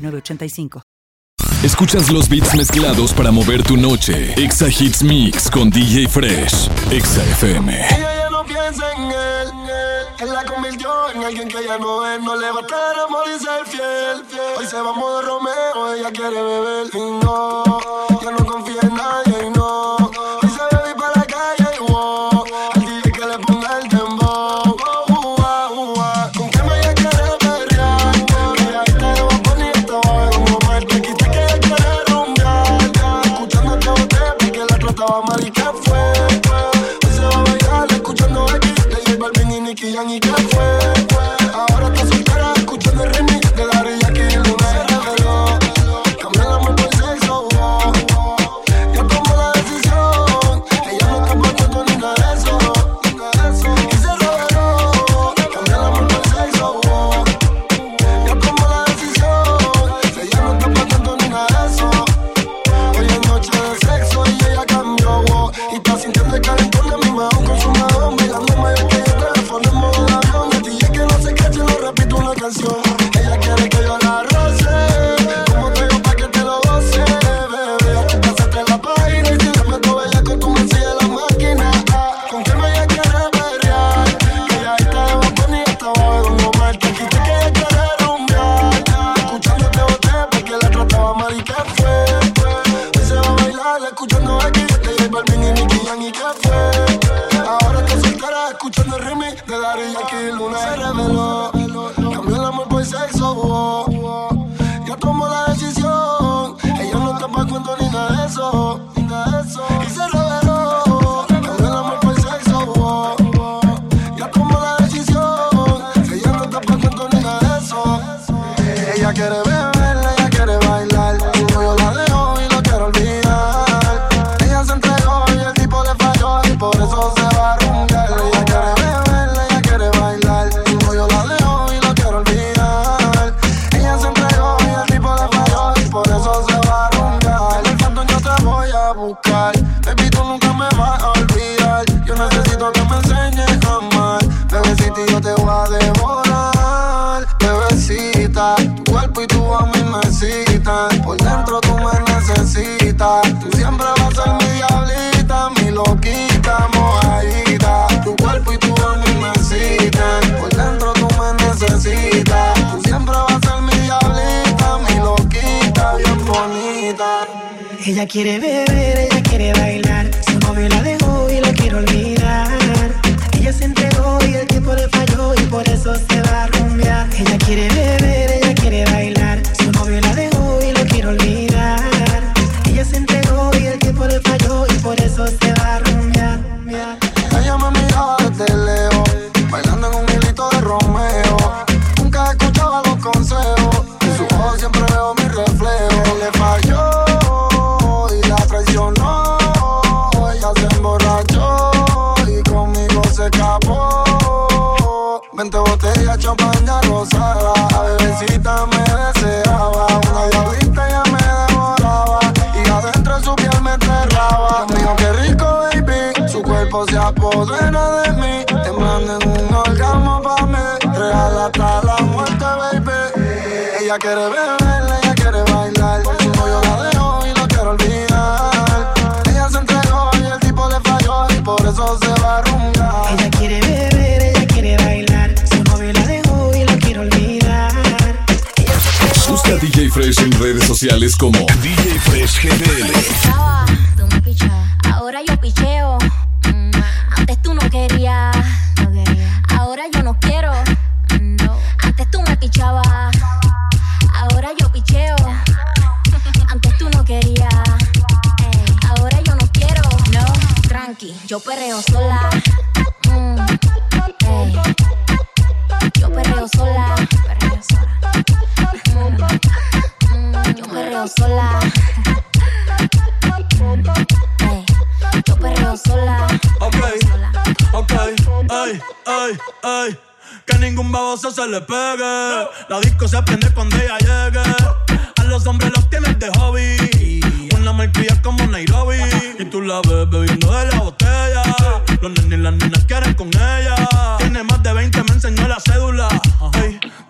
5985. Escuchas los beats mezclados para mover tu noche. Exa Hits Mix con DJ Fresh. Exa FM. Ella ya no piensa en él. Él la convirtió en alguien que ya no es. No le va a estar amor y ser fiel, fiel. Hoy se va a modo Romeo. Ella quiere beber y no. Ella quiere beber, ella quiere bailar. Se mueve la de Fresh en redes sociales como DJ Fresh GDL. Tú me pichabas, ahora yo picheo. Mm, antes tú no querías, ahora yo no quiero. No. Antes tú me pichabas, ahora yo picheo. Antes tú no querías, ahora yo no quiero. No, tranqui, yo perreo sola. Perreo sola. yo perreo sola. Ok, ok, ay, ay, ay. Que ningún baboso se le pegue. La disco se prende cuando ella llegue. A los hombres los tienes de hobby. Una malcria como Nairobi. Y tú la ves bebiendo de la botella. Los nenes y las niñas quieren con ella.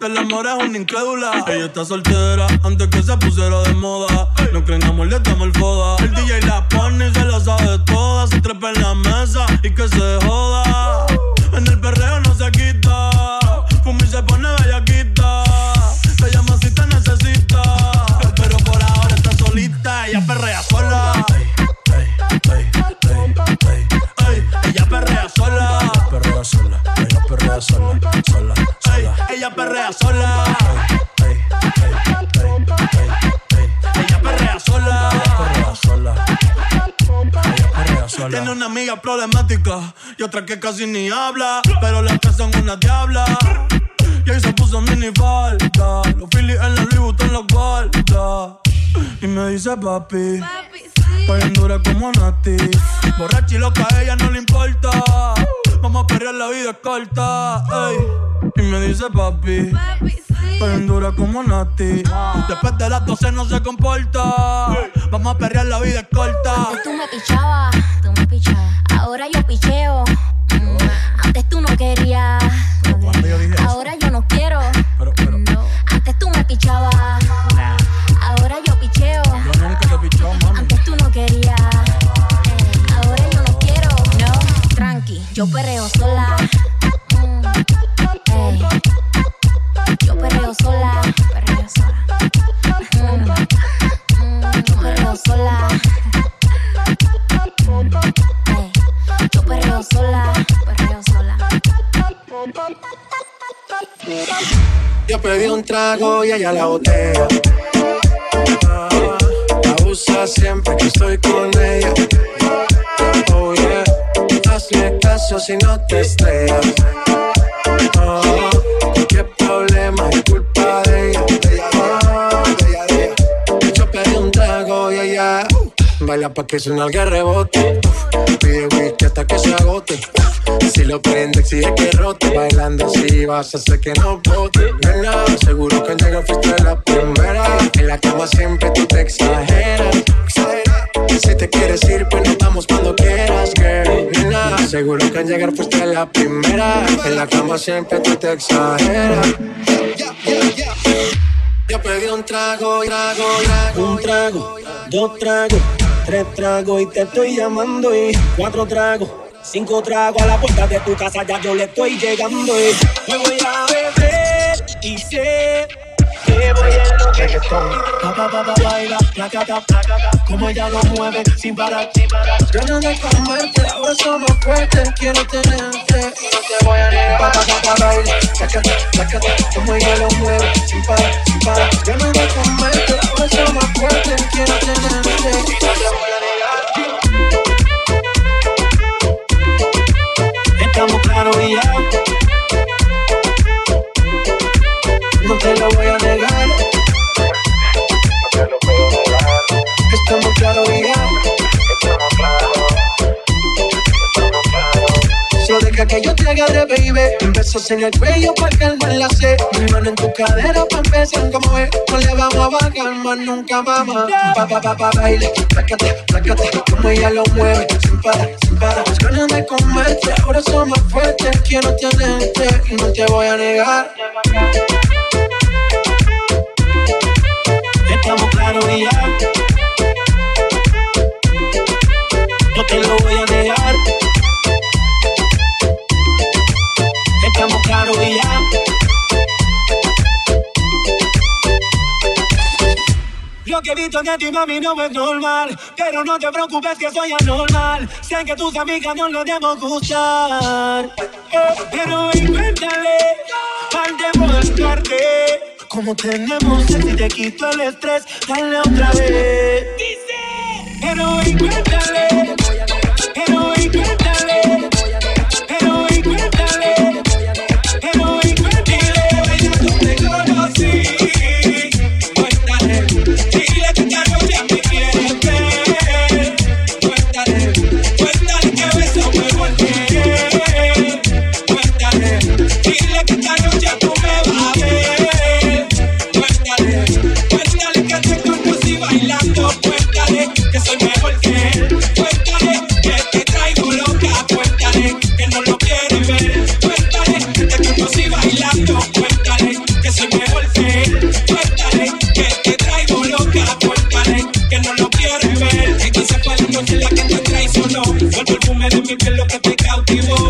Del amor es una incrédula. Ella está soltera antes que se pusiera de moda. No creen amor, le damos el foda. El DJ la pone y se la sabe toda. Se trepa en la mesa y que se joda. En el perreo no perrea sola. Ella perrea sola. Ella perrea sola. Tiene una amiga problemática y otra que casi ni habla. Pero las tres son una diabla. Y ahí se puso mini falta. Los Phillies en la Louis Vuitton los guarda. Y me dice papi. Estoy en dura como Nati. Borracha y loca, a ella no le importa. Vamos a perrear, la vida es corta. ey. Y me dice papi. Estoy en dura como Nati. Después de las 12 no se comporta. Vamos a perrear, la vida es corta. Antes tú me pichabas, tú me pichabas. Ahora yo picheo. Yo perreo sola. Mm. Yo perreo sola. Perreo sola. Mm, mm, yo perreo sola. Yo perreo sola. Yo pedí un trago y ella la botella. Ah, la usa siempre que estoy con ella. Hazle caso si no te estrellas. Ah, qué problema es culpa de ella. Ella. Yo pedí un trago y ella uh, baila pa' que suena el rebote. Pide whisky hasta que se agote. Si lo prende, exige que rote. Bailando así vas a hacer que no bote. Nena, seguro que al llegar fuiste la primera. En la cama siempre tú te exageras. Si te quieres ir, pues nos vamos cuando quieras, girl. Seguro que al llegar fuiste la primera. En la cama siempre tú te exageras. Yo pedí un trago, trago, trago. Un trago, dos tragos, tres tragos y te estoy llamando y cuatro tragos, cinco tragos a la puerta de tu casa ya yo le estoy llegando y me voy a beber y sé enloquecer. Pa pa pa pa baila, placata, placata, como ella lo mueve sin parar, sin parar. Ganas de comerte, ahora somos fuertes, quiero tenerte y no te voy a negar. Pa, pa, pa, pa, baila, sácate, sácate, como ella lo mueve, sin parar, sin parar. Ganas de comerte, ahora somos fuertes, quiero tenerte y no te voy a negar. Estamos claros y ya, No te lo voy a negar. Estamos claros y ya. Solo deja que yo te agarre, baby. Besos en el cuello para calmar la sed. Mi mano en tu cadera para empezar como es. No le vamos a bajar más nunca, mamá. Pa, pa, pa, pa, baile. Plácate, plácate. Como ella lo mueve. Sin parar, sin parar. Las ganas de comerte. Ahora somos fuertes. Quiero tenerte y no te voy a negar. estamos claros y ya. No te lo voy a negar. Estamos claros y ya. Lo que he visto de ti, mami, no es normal. Pero no te preocupes que soy anormal. Sé que tus amigas no le debo gustar. Eh, pero invéntale, por parte. Como tenemos sexo y te quito el estrés, dale otra vez. Dice, pero invéntale, we.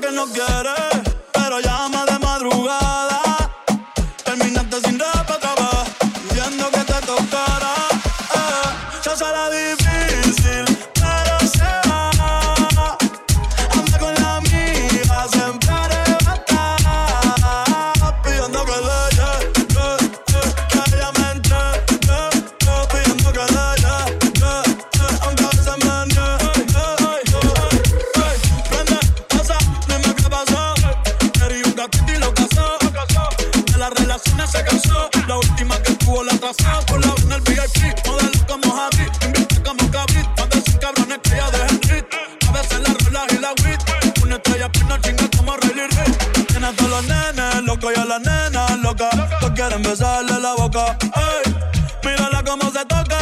que no quiere, pero llama locos y a las nenas locas. Todos quieren besarle la boca. Ey, mírala cómo se toca.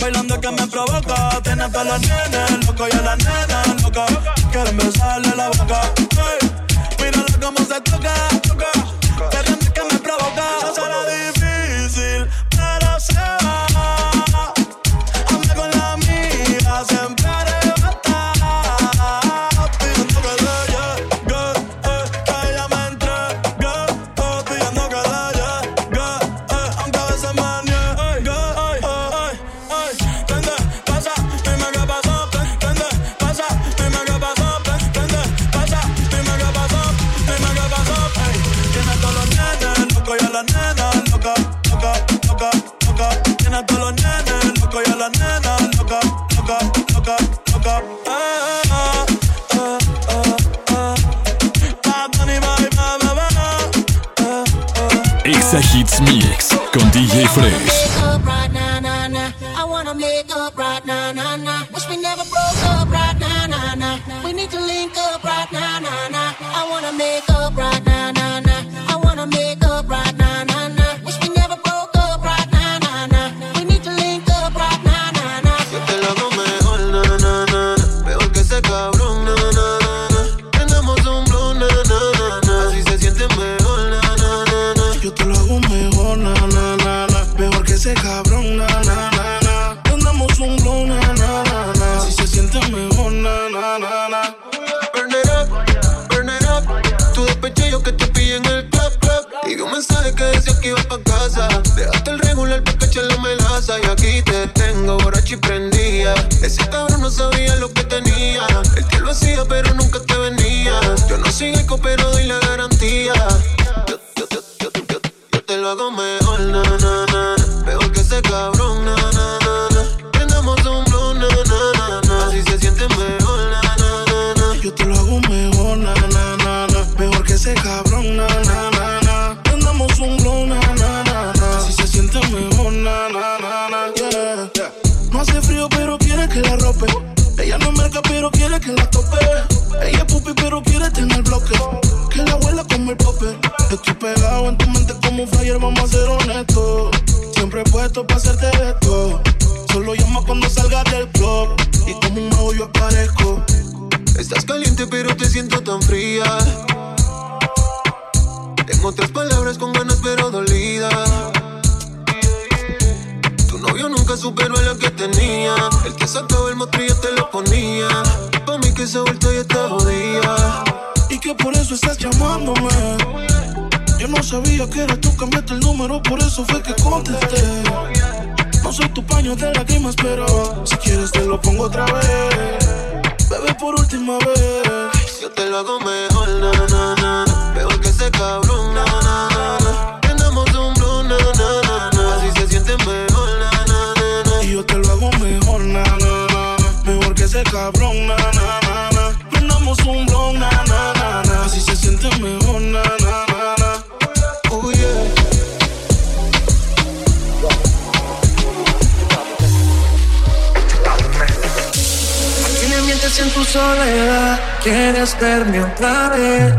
Bailando que me provoca. Tiene a todos los nenes locos y a las nenas locas. Quieren besarle la boca. Ey, mírala cómo se toca. toca. Con Y como un mago yo aparezco. Estás caliente pero te siento tan fría. En otras palabras con ganas pero dolida. Tu novio nunca superó a la que tenía. El que sacaba el motrillo te lo ponía. Pa' mí que se ha vuelto y está jodida. Y que por eso estás llamándome. Yo no sabía que eras tú, cambiaste el número, por eso fue que contesté. No soy tu paño de lágrimas, pero si quieres te lo pongo otra vez. Bebé, por última vez. Yo te lo hago mejor, na, na, na. Peor que ese cabrón, na, na, na, na. Prendamos un blow, na, na, na, na. Así se siente mejor, na, na, na, na. Y yo te lo hago mejor, na, na, na. Mejor que ese cabrón, na, na, na, na. Prendamos un blon, na, na, na, na. Así se siente mejor, na, na, soledad, quieres verme otra vez.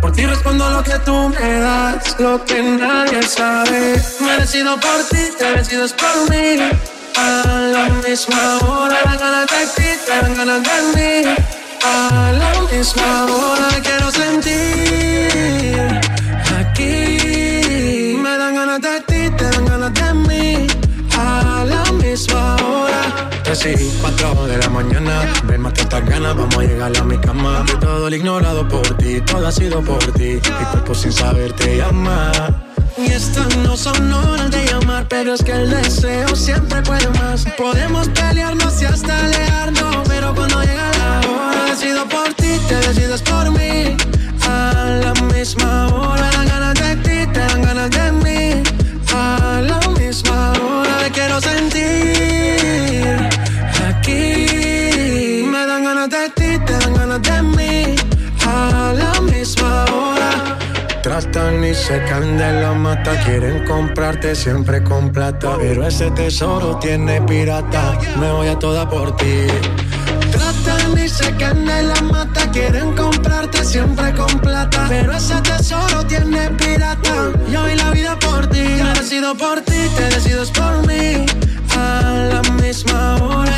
Por ti respondo lo que tú me das, lo que nadie sabe. Merecido por ti, te decides por mí. A la misma hora, dan ganas de ti, te dan ganas de mí. A la misma hora, quiero sentir y cuatro de la mañana, ven más estas ganas, vamos a llegar a mi cama. De todo el ignorado por ti, todo ha sido por ti. Mi cuerpo sin saber te llama. Y estas no son horas de llamar, pero es que el deseo siempre puede más. Podemos pelearnos y hasta alejarnos, se caen de la mata, quieren comprarte siempre con plata. Pero ese tesoro tiene pirata, me voy a toda por ti. Tratan y se caen de la mata, quieren comprarte siempre con plata. Pero ese tesoro tiene pirata. Yo doy la vida por ti, yo decido por ti, te por mí. A la misma hora,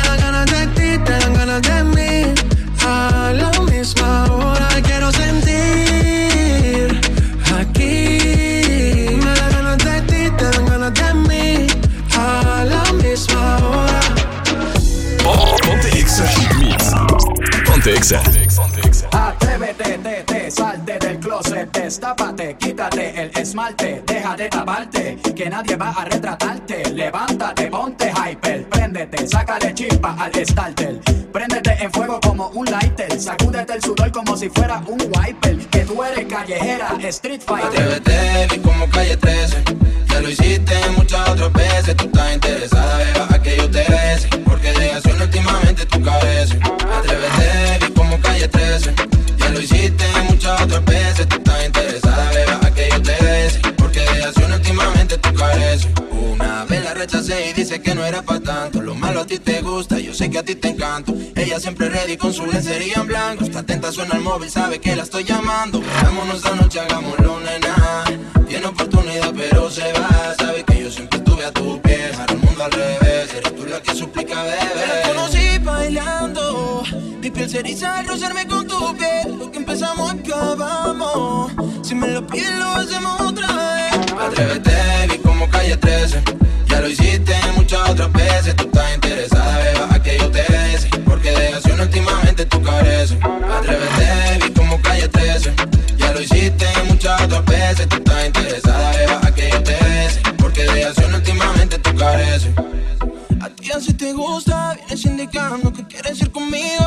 Ponte Exa. Atrévete, te, te, salte del closet, destápate, quítate el esmalte, deja de taparte, que nadie va a retratarte. Levántate, ponte hyper, préndete, sácale chispa al starter. Préndete en fuego como un lighter, sacúdete el sudor como si fuera un wiper. Que tú eres callejera, street fighter. Atrévete, vi como calle 13. Ya lo hiciste muchas otras veces. Tú estás interesada, beba, a que yo te bese. Porque de acción últimamente tú careces. Dice que no era para tanto. Lo malo a ti te gusta, yo sé que a ti te encanto. Ella siempre ready con su lencería en blanco. Está atenta, suena el móvil, sabe que la estoy llamando. Vámonos esta noche, hagámoslo, nena. Tiene oportunidad, pero se va. Sabe que yo siempre estuve a tu pie. Para el mundo al revés, eres tú la que suplica, bebé. Te conocí bailando, mi piel se eriza al rozarme con tu piel. Lo que empezamos acabamos. Si me lo pides lo hacemos otra vez. Atrévete, vi como calle 13. Ya lo hiciste muchas otras veces, tú estás interesada, beba, a que yo te des. Porque de acción últimamente tú careces. Atrévete, vi como calle 13. Ya lo hiciste muchas otras veces, tú estás interesada, beba, a que yo te des. Porque de acción últimamente tú careces. A ti así te gusta, vienes indicando que quieres ir conmigo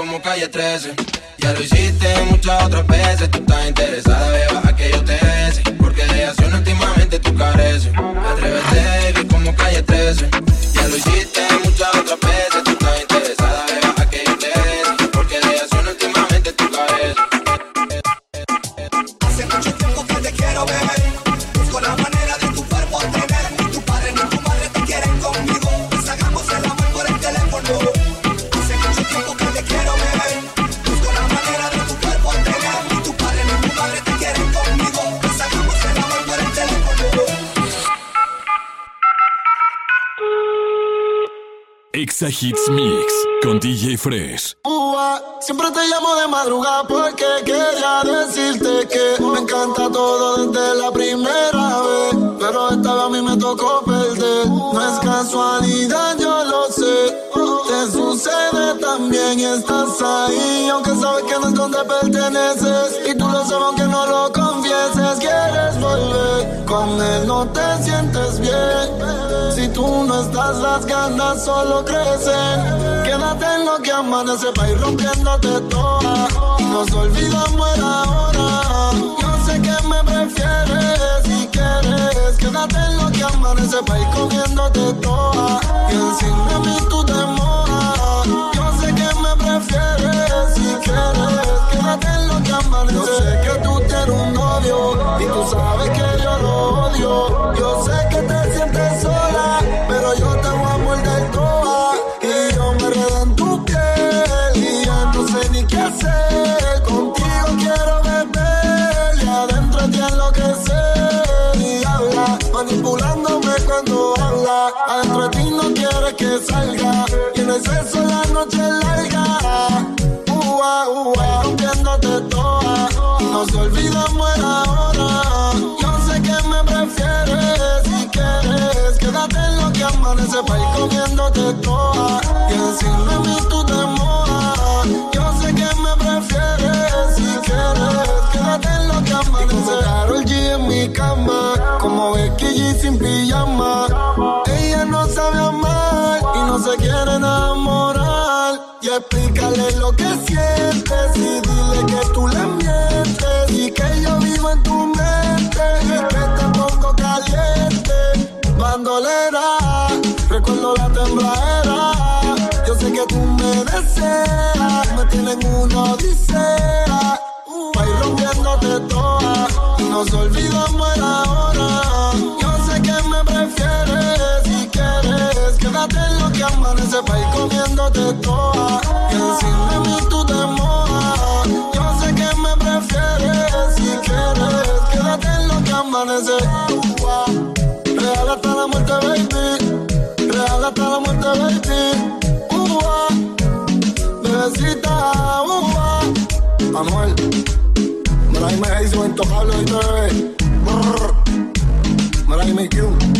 como calle 13. Ya lo hiciste muchas otras veces. Tú estás interesada, beba, a que yo te bese. Porque de acción últimamente tú careces. Atrévete Exa Hits Mix con DJ Fresh. Uva, siempre te llamo de madrugada porque quería decirte que me encanta todo desde la primera vez. Pero esta vez a mí me tocó perder. No es casualidad, yo lo sé. Te sucede también, estás ahí. Aunque sabes que no es donde perteneces. Y tú lo sabes aunque no lo confieses. Quieres volver con él no te sientes bien. Si tú no estás, las ganas solo crecen. Quédate en lo que amanece, va ir rompiéndote toda. Y nos olvidamos es la noche Me tienen una odisea. Pa' ir rompiéndote toa. Y nos olvidamos de la. Yo sé que me prefieres. Si quieres, quédate en lo que amanece. Pa' ir comiéndote toa. Que encima de mí tú te mojas. Yo sé que me prefieres. Si quieres, quédate en lo que amanece. Real hasta la muerte, baby. Real hasta la muerte, baby necesita bomba. Anuel, Mariah me hizo intocable hoy, bebé. Mariah me Q.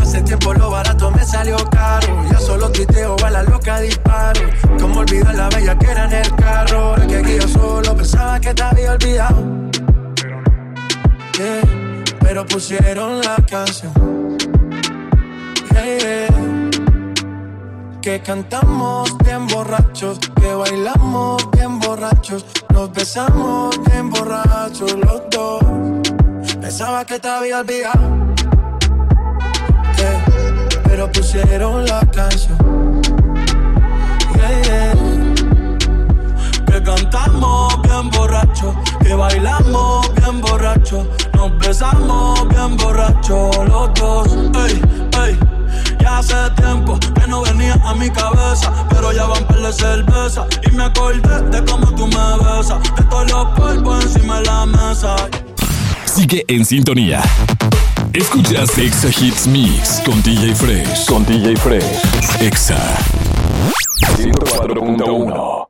Hace tiempo lo barato me salió caro. Ya solo tuiteo, a la loca disparo. Como olvidar la bella que era en el carro. Ahora que aquí yo solo pensaba que te había olvidado. Pero pusieron la canción. Que cantamos bien borrachos, que bailamos bien borrachos, nos besamos bien borrachos los dos. Pensaba que te había olvidado, pero pusieron la canción. Que cantamos bien borrachos, que bailamos bien borrachos, nos besamos bien borrachos los dos. Ey, ey, ya hace tiempo que no venía a mi cabeza, pero ya van par de cerveza y me acordé de cómo tú me besas, de todos los polvos encima de la mesa. Sigue en sintonía. Escuchas Exa Hits Mix con DJ Fresh. Con DJ Fresh. Exa 104.1.